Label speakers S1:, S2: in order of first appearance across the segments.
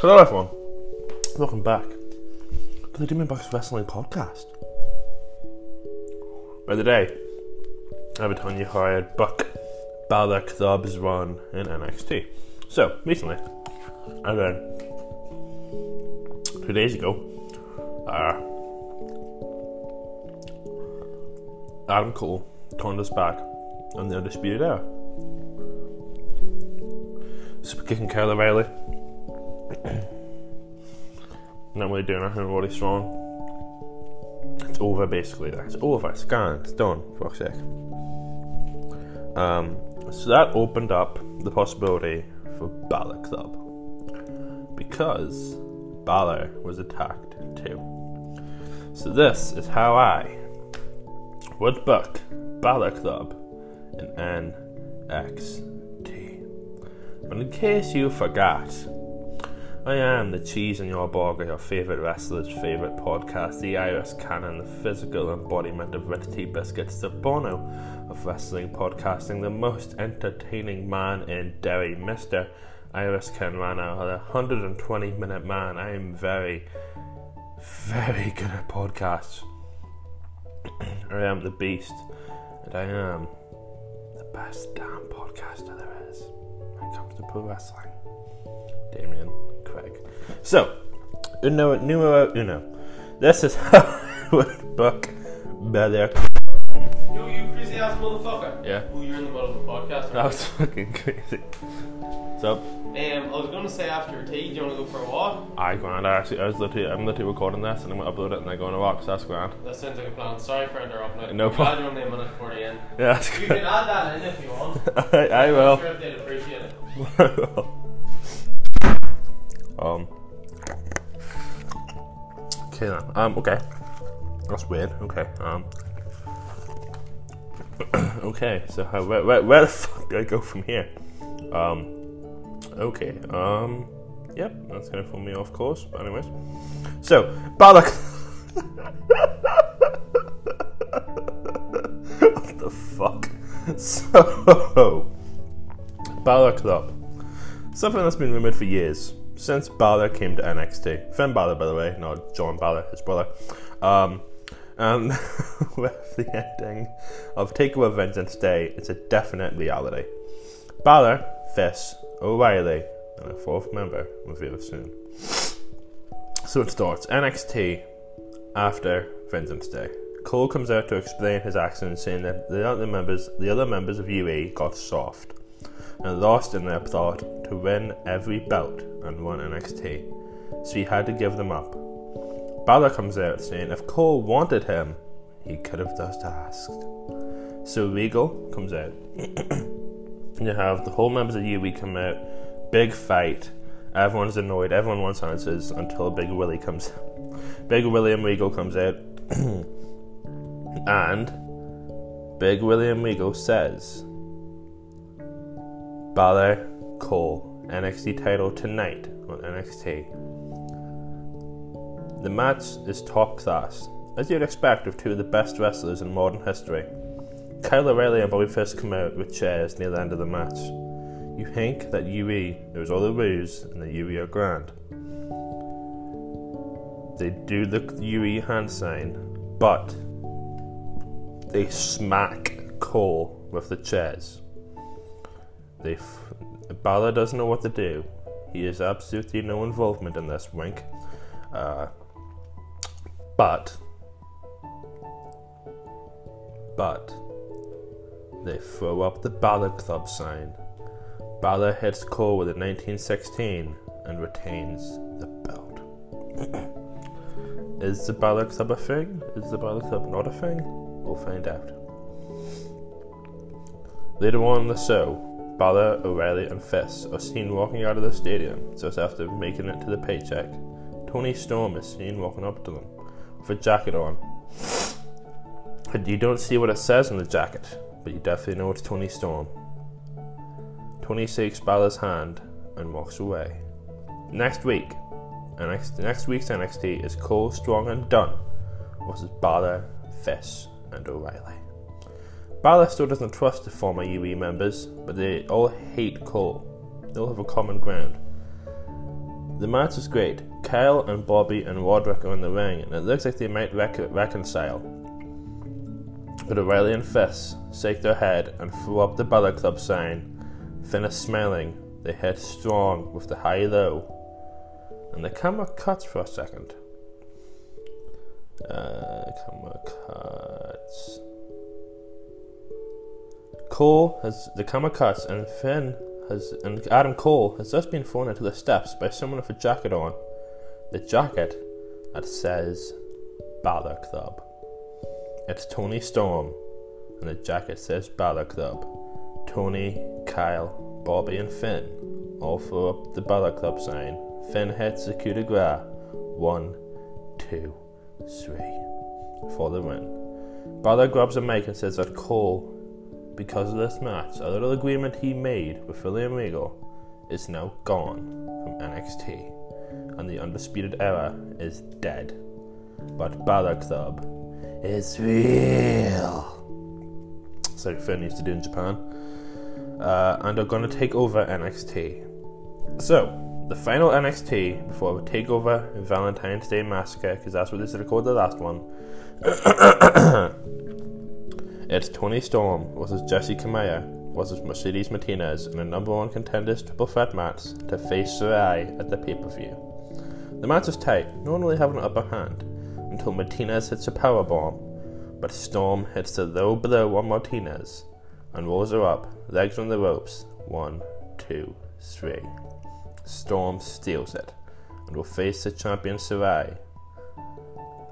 S1: Hello, everyone. Welcome back to the Demon Box Wrestling Podcast. By the day, I've been telling you how I had Buck Balor Club's run in NXT. So, recently, I then, two days ago, uh, Adam Cole turned us back on the Undisputed Era. Super kicking Kyle O'Reilly. Not really doing anything really strong. It's over basically. It's over. It's gone. It's done. For fuck's sake. Um, so that opened up the possibility for Balor Club because Balor was attacked too. So this is how I would book Balor Club in NXT. But in case you forgot, I am the cheese in your burger, your favourite wrestler's favourite podcast, the Iris Cannon, the physical embodiment of Red Tea Biscuits, the Bono of wrestling podcasting, the most entertaining man in Derry, Mr. Iris Canrana, the 120 minute man. I am very, very good at podcasts. I am the beast, and I am the best damn podcaster there is when it comes to pro wrestling. Damien. So, uno, numero uno. This is how I would book better.
S2: Yo, you crazy ass motherfucker.
S1: Yeah.
S2: Who you're in the middle of a podcast.
S1: That was fucking crazy. So,
S2: Um, I was gonna say after tea, do you wanna go for a walk?
S1: I grand. I actually, I was literally, I'm literally recording this and I'm gonna upload it and then go on a walk. So that's grand.
S2: That sounds like a plan. Sorry for interrupting it.
S1: No
S2: I'm
S1: problem.
S2: glad you're only a minute before the end.
S1: Yeah, that's
S2: You
S1: good.
S2: can add that in if you want.
S1: I, I
S2: I'm
S1: will.
S2: sure if they'd appreciate it.
S1: um. Okay then. Um. Okay. That's weird. Okay. Um. okay. So how, where, where, where the fuck do I go from here? Um. Okay. Um. Yep. That's gonna throw me off course. But anyways. So Balor. what the fuck? So. Balor Club. Something that's been rumored for years since Balor came to NXT. Finn Balor, by the way, not John Balor, his brother. Um, and with the ending of Takeover Vengeance Day, it's a definite reality. Balor, Fish, O'Reilly, and a fourth member revealed soon. So it starts NXT after Vengeance Day. Cole comes out to explain his actions, saying that the other members, the other members of UE, got soft and lost in their plot to win every belt and won NXT, so he had to give them up. Balor comes out saying if Cole wanted him, he could have just asked. So Regal comes out. you have the whole members of UE come out, big fight. Everyone's annoyed. Everyone wants answers until Big Willie comes. Big William Regal comes out, and Big William Regal says, Balor Cole NXT title tonight on NXT. The match is top class, as you'd expect of two of the best wrestlers in modern history. Kyle O'Reilly and Bobby Fish come out with chairs near the end of the match. You think that UE knows all the rules and that UE are grand. They do the UE hand sign, but they smack Cole with the chairs. They f- Balor doesn't know what to do. He has absolutely no involvement in this wink. Uh, but, but, they throw up the Balor Club sign. Balor hits Cole with a 1916 and retains the belt. Is the Balor Club a thing? Is the Balor Club not a thing? We'll find out. Later on in the show, Balor, O'Reilly, and Fish are seen walking out of the stadium just after making it to the paycheck. Toni Storm is seen walking up to them with a jacket on. But you don't see what it says on the jacket, but you definitely know it's Toni Storm. Toni shakes Balor's hand and walks away. Next week, NXT, next week's NXT is Cole, Strong, and Dunn versus Balor, Fiss, and O'Reilly. Balor still doesn't trust the former UE members, but they all hate Cole. They all have a common ground. The match is great. Kyle and Bobby and Roderick are in the ring, and it looks like they might rec- reconcile. But O'Reilly and Fish shake their head and throw up the Balor Club sign. Finish is smiling. They hit strong with the high low. And the camera cuts for a second. Uh, camera cuts. Cole has the cuts and Finn has and Adam Cole has just been thrown into the steps by someone with a jacket on. The jacket that says Balor Club. It's Toni Storm, and the jacket says Balor Club. Toni, Kyle, Bobby, and Finn all throw up the Balor Club sign. Finn hits the coup de grace. One, two, three. For the win. Balor grabs a mic and says that Cole, because of this match, a little agreement he made with William Regal, is now gone from NXT, and the Undisputed Era is dead. But Balor Club is real. It's like Finn used to do in Japan. Uh, and are going to take over NXT. So, the final NXT before takeover Valentine's Day Massacre, because that's what this is recorded the last one. it's Toni Storm versus Jessi Kamea versus Mercedes Martinez in a number one contenders triple threat match to face Shirai at the pay per view. The match is tight, normally having an upper hand, until Martinez hits a power bomb, but Storm hits the low blow on Martinez and rolls her up, legs on the ropes. One, two, three. Storm steals it and will face the champion Shirai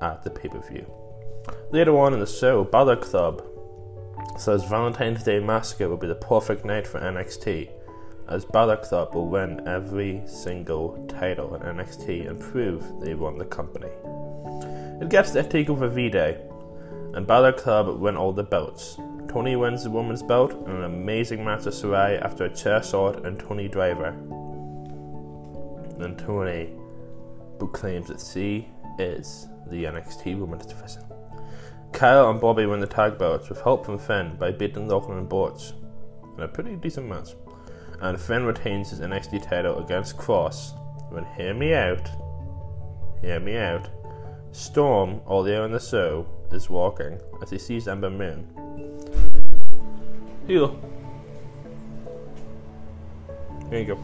S1: at the pay per view. Later on in the show, Balor Club says Valentine's Day Massacre will be the perfect night for NXT, as Club will win every single title in NXT and prove they won the company. It gets their takeover V Day, and Club win all the belts. Toni wins the women's belt in an amazing match with Shirai after a chair shot and Toni Driver. Then Toni proclaims that she is the NXT Women's Division. Kyle and Bobby win the tag belts with help from Finn by beating Lorcan and Burch in a pretty decent match. And Finn retains his NXT title against Kross when, hear me out, hear me out, Storm, all earlier in the show, is walking as he sees Ember Moon. Here you go. Here you go.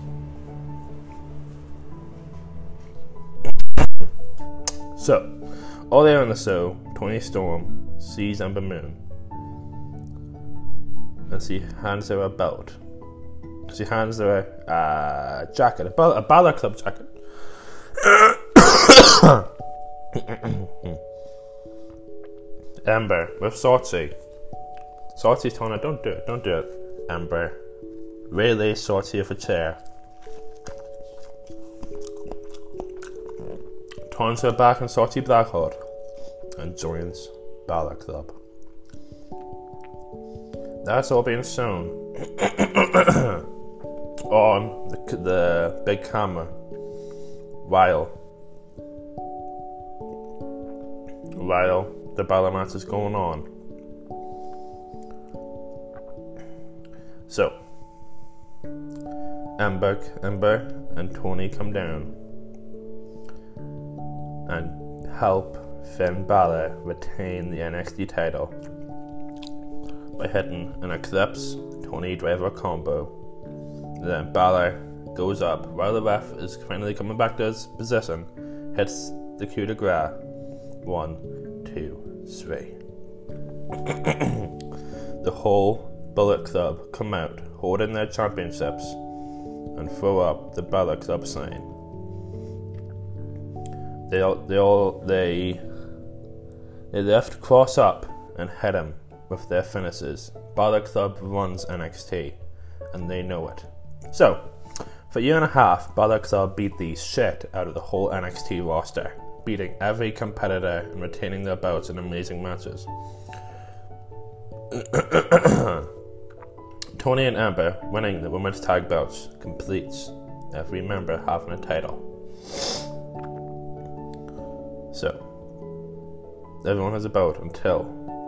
S1: So, earlier in the show, Toni Storm sees Ember Moon and she hands her a belt. She hands her a uh, jacket, a, ball- a Club jacket. Ember with Shotzi. Shotzi's telling her, don't do it, don't do it. Ember really Shotzi of a chair. Turns her back on Shotzi Blackheart and joins Balor Club. That's all being shown on the, the big camera while while the Balor match is going on. So, Ember, Ember and Toni come down and help Finn Balor retain the NXT title by hitting an Eclipse Toni Driver combo. Then Balor goes up while the ref is finally coming back to his position, hits the coup de grace. One, two, three. the whole Bullet Club come out holding their championships and throw up the Balor Club sign. They all, they all they they left Kross up and hit him with their finishes. Balor Club runs NXT, and they know it. So, for a year and a half, Balor Club beat the shit out of the whole NXT roster, beating every competitor and retaining their belts in amazing matches. Toni and Ember winning the women's tag belts completes every member having a title. So, everyone has a boat until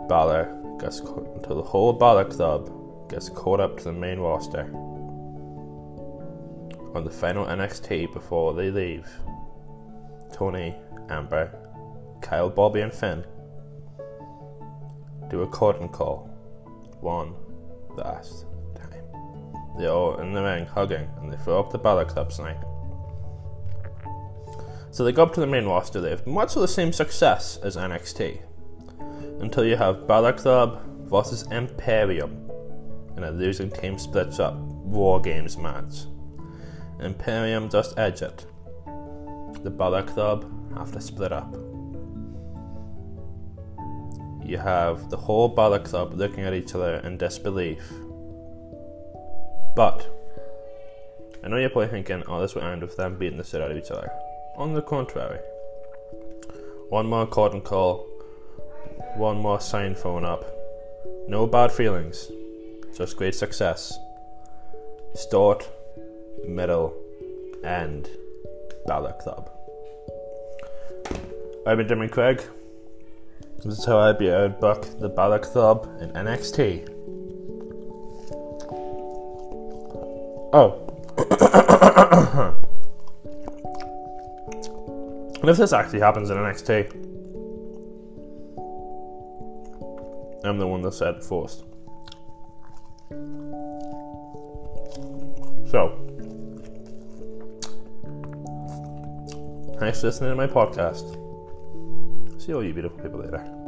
S1: Balor gets co- until the whole Balor club gets caught up to the main roster. on the final NXT before they leave. Toni, Ember, Kyle, Bobby, and Finn do a curtain call. One last time. They're all in the ring hugging and they throw up the Balor Club sign. So they go up to the main roster. They have much of the same success as NXT until you have Balor Club versus Imperium and a losing team splits up War Games match. Imperium just edge it. The Balor Club have to split up. You have the whole Balor Club looking at each other in disbelief. But, I know you're probably thinking, oh, this will end with them beating the shit out of each other. On the contrary, one more curtain call, one more sign phone up. No bad feelings, just great success. Start, middle, and Balor Club. I've been Jimmy Craig. This is how I be out book the Balor Club in NXT. Oh. and if this actually happens in NXT, I'm the one that said first. So, thanks for listening to my podcast. See all you beautiful people later.